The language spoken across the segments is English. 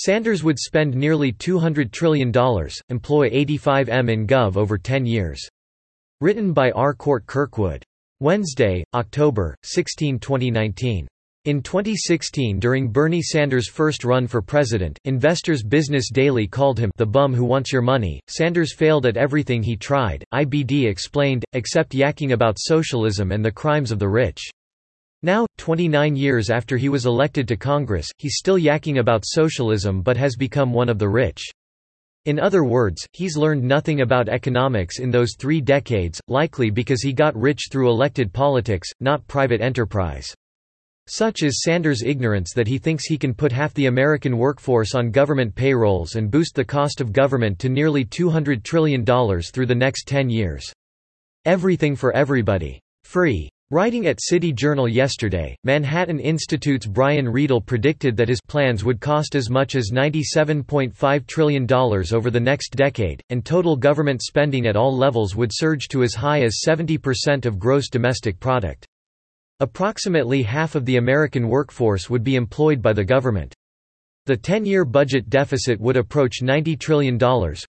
Sanders would spend nearly $200 trillion, employ 85 M in Gov over 10 years. Written by R. Cort Kirkwood. Wednesday, October, 16, 2019. In 2016 during Bernie Sanders' first run for president, Investors Business Daily called him the bum who wants your money. Sanders failed at everything he tried, IBD explained, except yakking about socialism and the crimes of the rich. Now, 29 years after he was elected to Congress, he's still yakking about socialism but has become one of the rich. In other words, he's learned nothing about economics in those three decades, likely because he got rich through elected politics, not private enterprise. Such is Sanders' ignorance that he thinks he can put half the American workforce on government payrolls and boost the cost of government to nearly $200 trillion through the next 10 years. Everything for everybody. Free. Writing at City Journal yesterday, Manhattan Institute's Brian Riedl predicted that his plans would cost as much as $97.5 trillion over the next decade, and total government spending at all levels would surge to as high as 70% of gross domestic product. Approximately half of the American workforce would be employed by the government. The 10-year budget deficit would approach $90 trillion,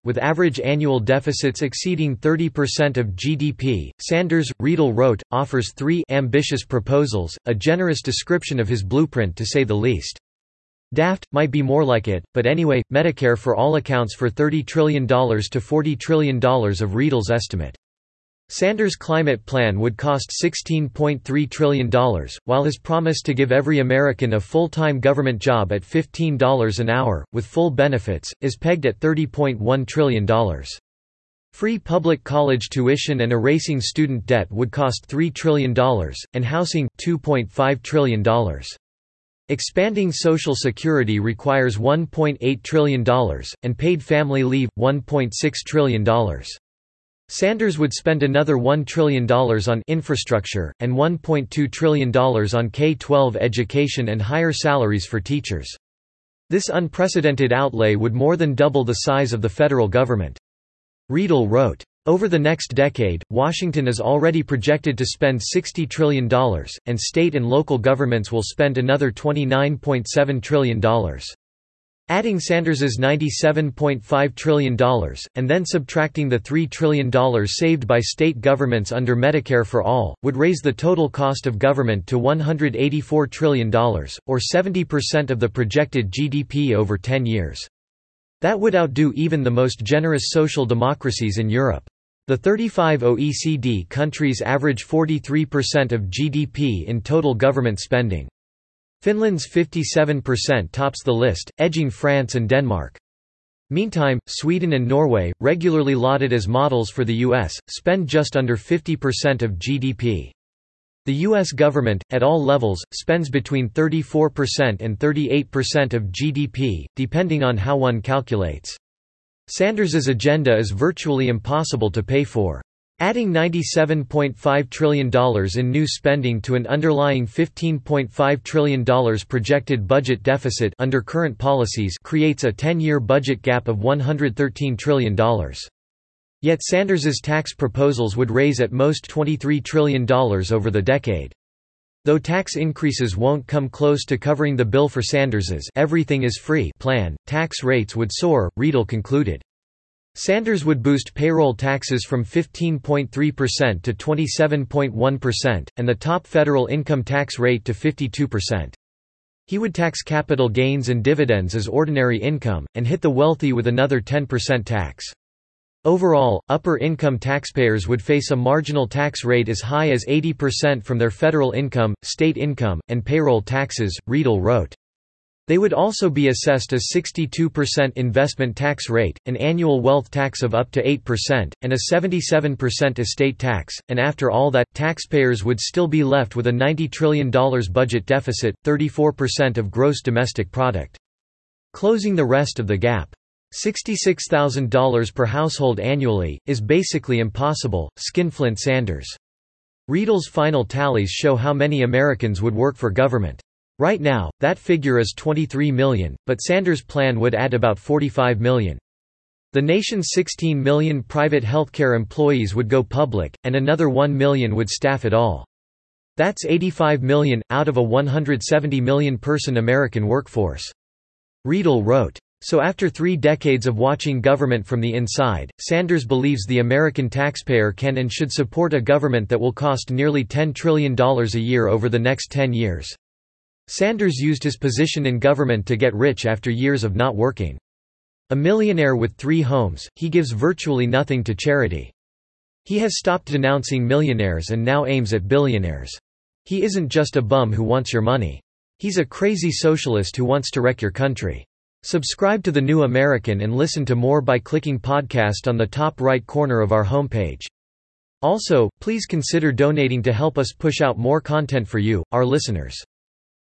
with average annual deficits exceeding 30% of GDP. Sanders, Riedl wrote, offers three ambitious proposals, a generous description of his blueprint to say the least. Daft, might be more like it, but anyway, Medicare for all accounts for $30 trillion to $40 trillion of Riedl's estimate. Sanders' climate plan would cost $16.3 trillion, while his promise to give every American a full-time government job at $15 an hour, with full benefits, is pegged at $30.1 trillion. Free public college tuition and erasing student debt would cost $3 trillion, and housing, $2.5 trillion. Expanding Social Security requires $1.8 trillion, and paid family leave, $1.6 trillion. Sanders would spend another $1 trillion on infrastructure, and $1.2 trillion on K-12 education and higher salaries for teachers. This unprecedented outlay would more than double the size of the federal government. Riedl wrote, over the next decade, Washington is already projected to spend $60 trillion, and state and local governments will spend another $29.7 trillion. Adding Sanders's $97.5 trillion, and then subtracting the $3 trillion saved by state governments under Medicare for All, would raise the total cost of government to $184 trillion, or 70% of the projected GDP over 10 years. That would outdo even the most generous social democracies in Europe. The 35 OECD countries average 43% of GDP in total government spending. Finland's 57% tops the list, edging France and Denmark. Meantime, Sweden and Norway, regularly lauded as models for the U.S., spend just under 50% of GDP. The U.S. government, at all levels, spends between 34% and 38% of GDP, depending on how one calculates. Sanders's agenda is virtually impossible to pay for. Adding $97.5 trillion in new spending to an underlying $15.5 trillion projected budget deficit under current policies creates a 10-year budget gap of $113 trillion. Yet Sanders's tax proposals would raise at most $23 trillion over the decade. Though tax increases won't come close to covering the bill for Sanders's everything is free plan, tax rates would soar, Riedl concluded. Sanders would boost payroll taxes from 15.3% to 27.1%, and the top federal income tax rate to 52%. He would tax capital gains and dividends as ordinary income, and hit the wealthy with another 10% tax. Overall, upper-income taxpayers would face a marginal tax rate as high as 80% from their federal income, state income, and payroll taxes, Riedl wrote. They would also be assessed a 62% investment tax rate, an annual wealth tax of up to 8%, and a 77% estate tax, and after all that, taxpayers would still be left with a $90 trillion budget deficit, 34% of gross domestic product. Closing the rest of the gap. $66,000 per household annually, is basically impossible, Skinflint Sanders. Riedl's final tallies show how many Americans would work for government. Right now, that figure is 23 million, but Sanders' plan would add about 45 million. The nation's 16 million private healthcare employees would go public, and another 1 million would staff it all. That's 85 million, out of a 170 million person American workforce. Riedl wrote. So after three decades of watching government from the inside, Sanders believes the American taxpayer can and should support a government that will cost nearly $10 trillion a year over the next 10 years. Sanders used his position in government to get rich after years of not working. A millionaire with three homes, he gives virtually nothing to charity. He has stopped denouncing millionaires and now aims at billionaires. He isn't just a bum who wants your money. He's a crazy socialist who wants to wreck your country. Subscribe to The New American and listen to more by clicking podcast on the top right corner of our homepage. Also, please consider donating to help us push out more content for you, our listeners.